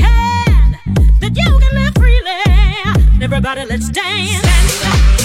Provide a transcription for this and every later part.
can, that you can live freely. Everybody, let's dance. dance.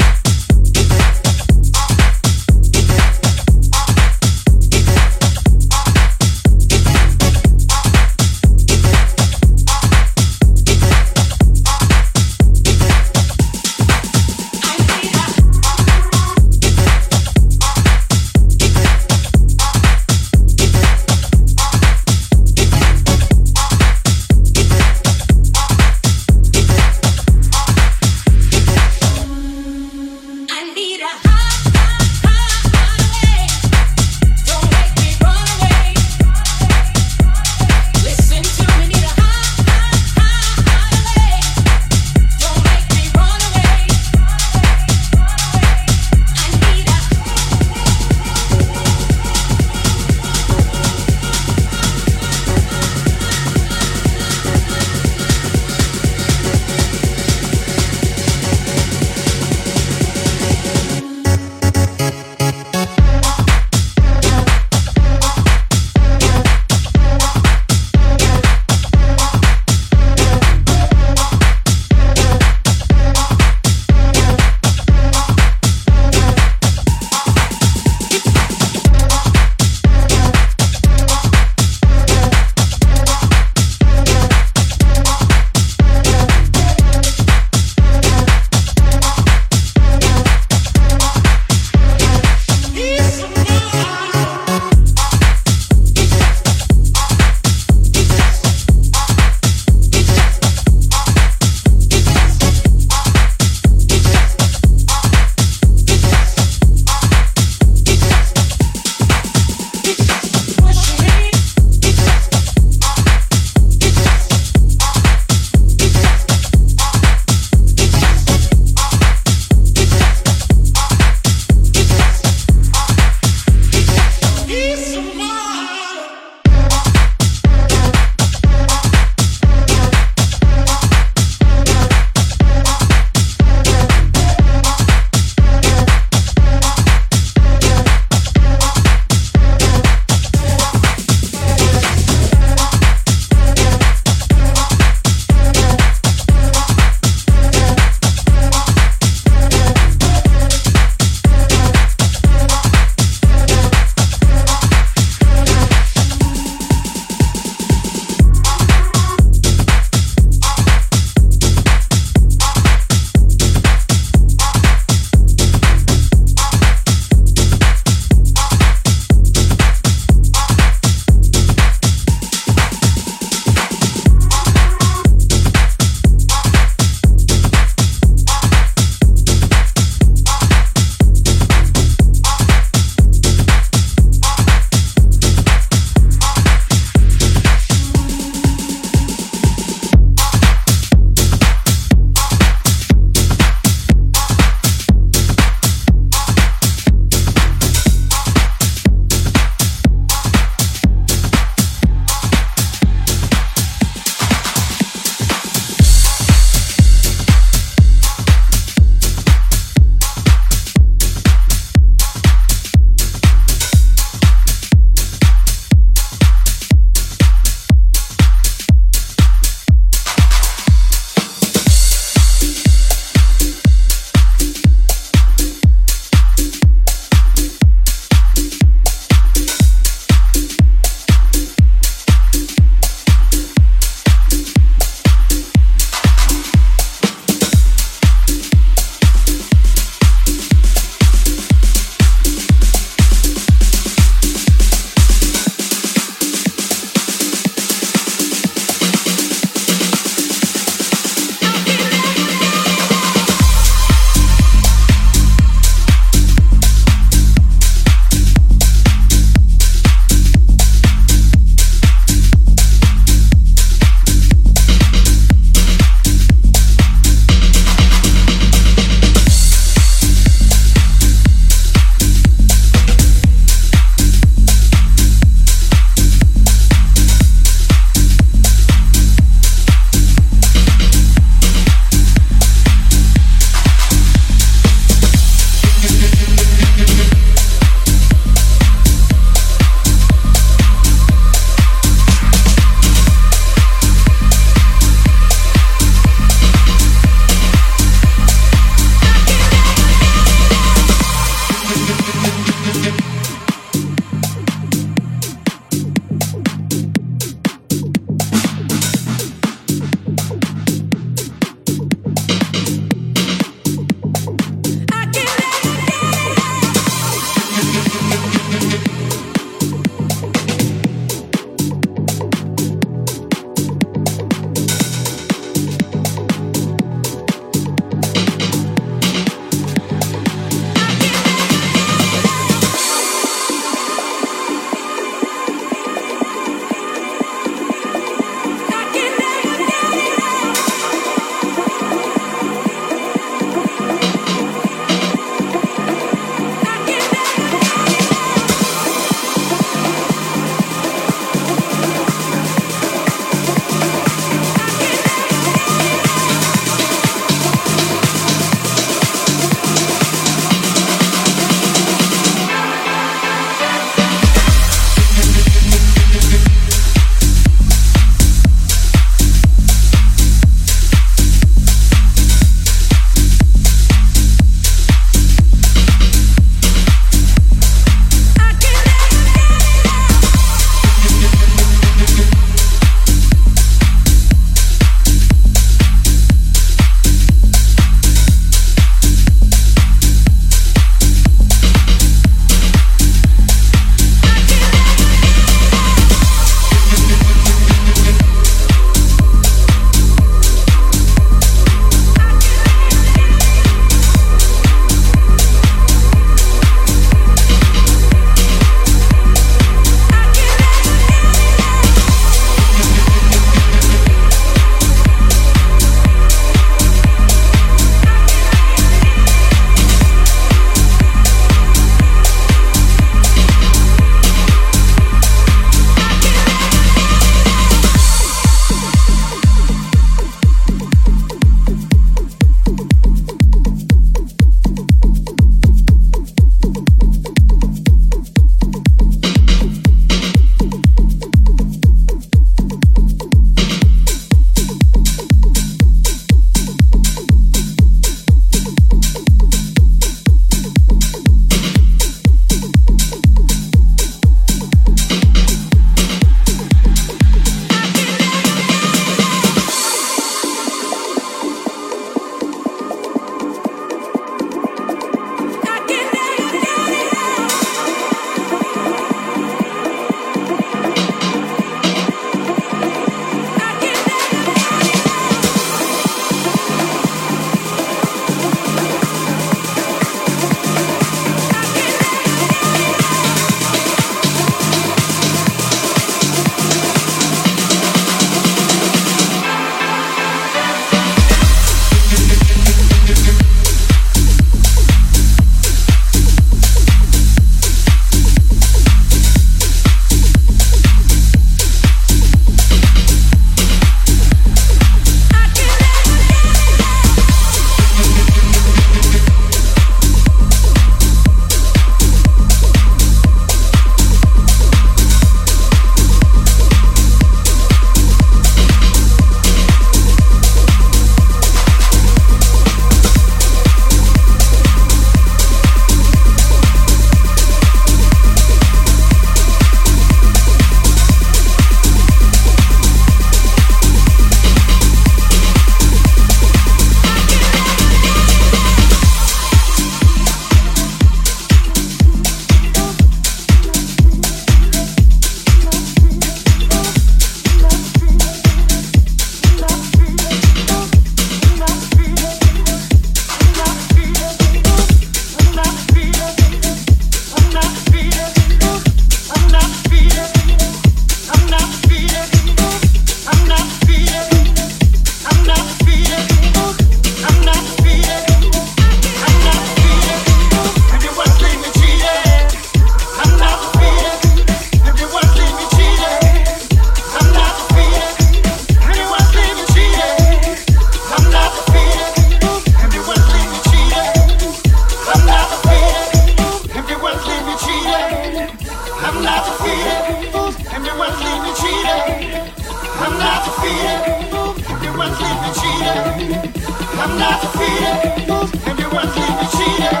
defeated. Everyone's living cheated. I'm not defeated. Everyone's living cheated.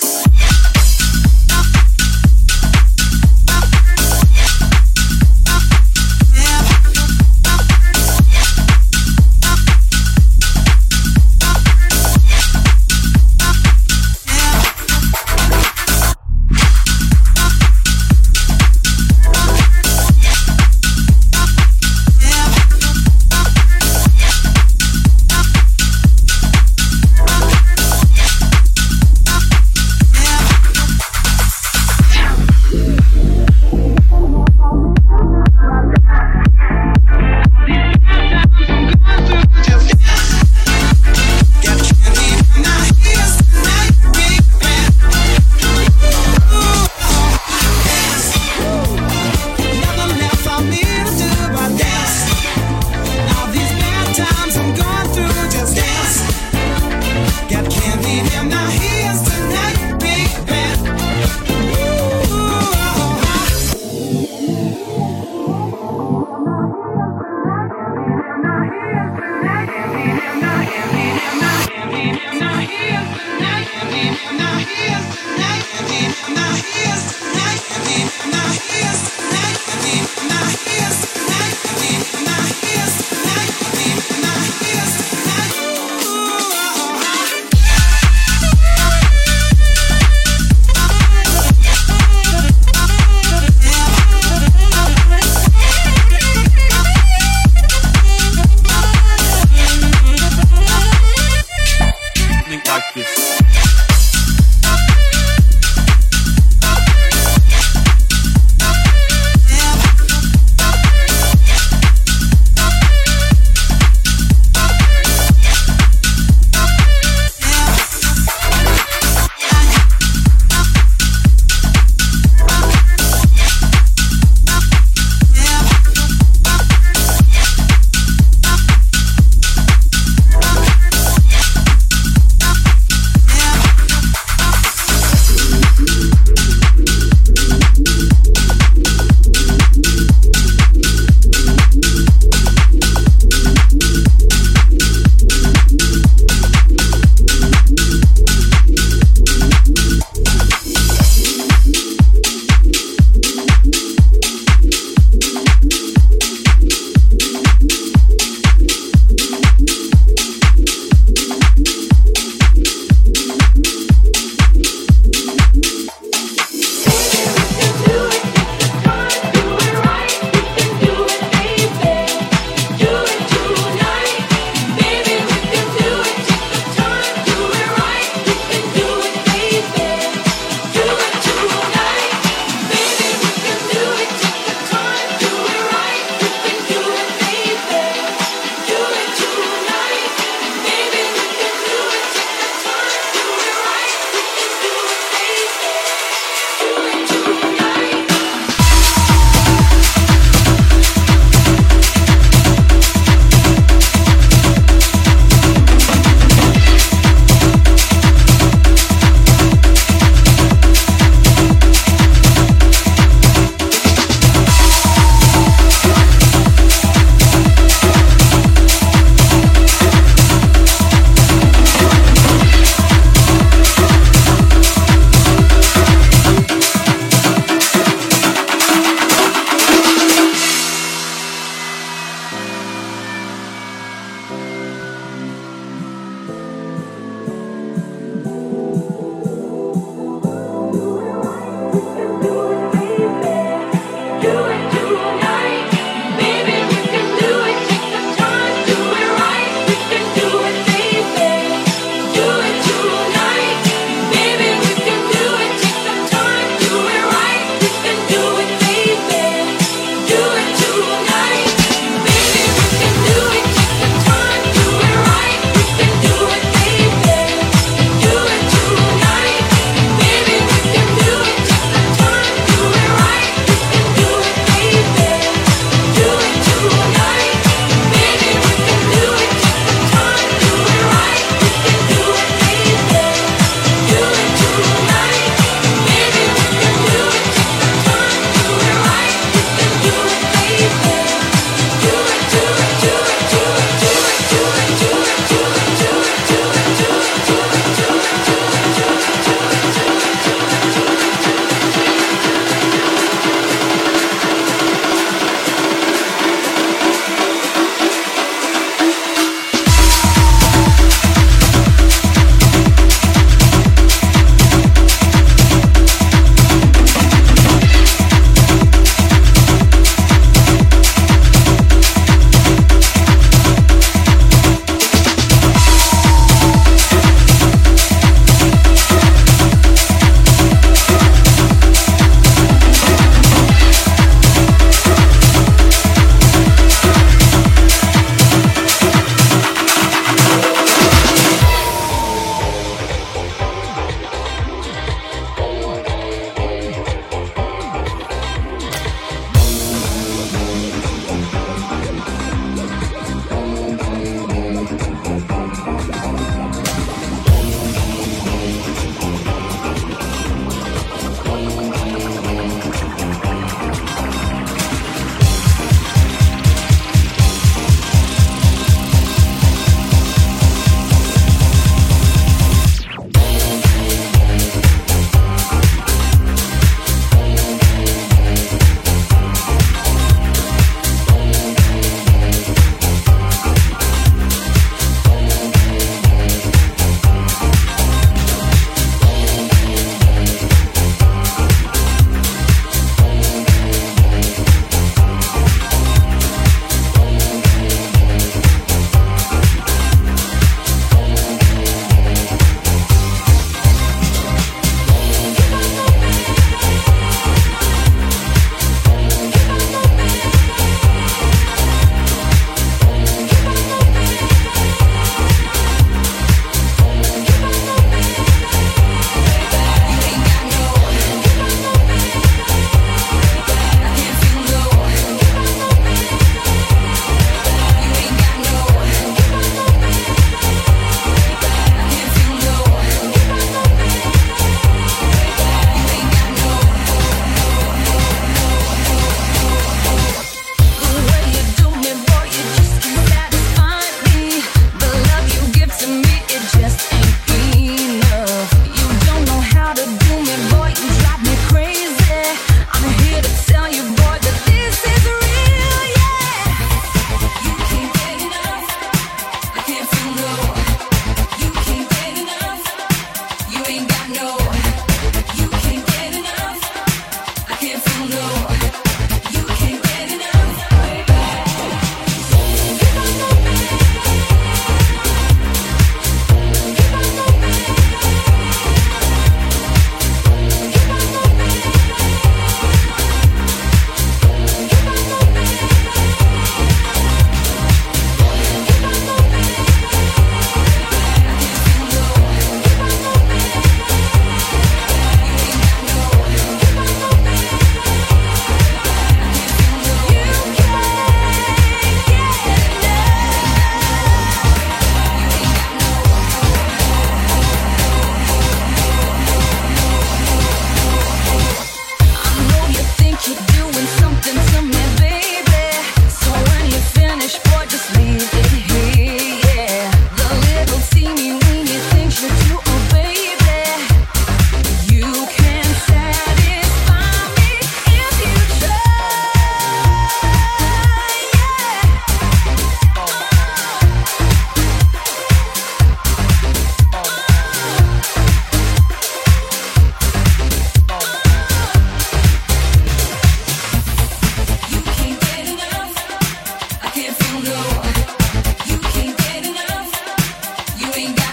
Yeah.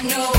know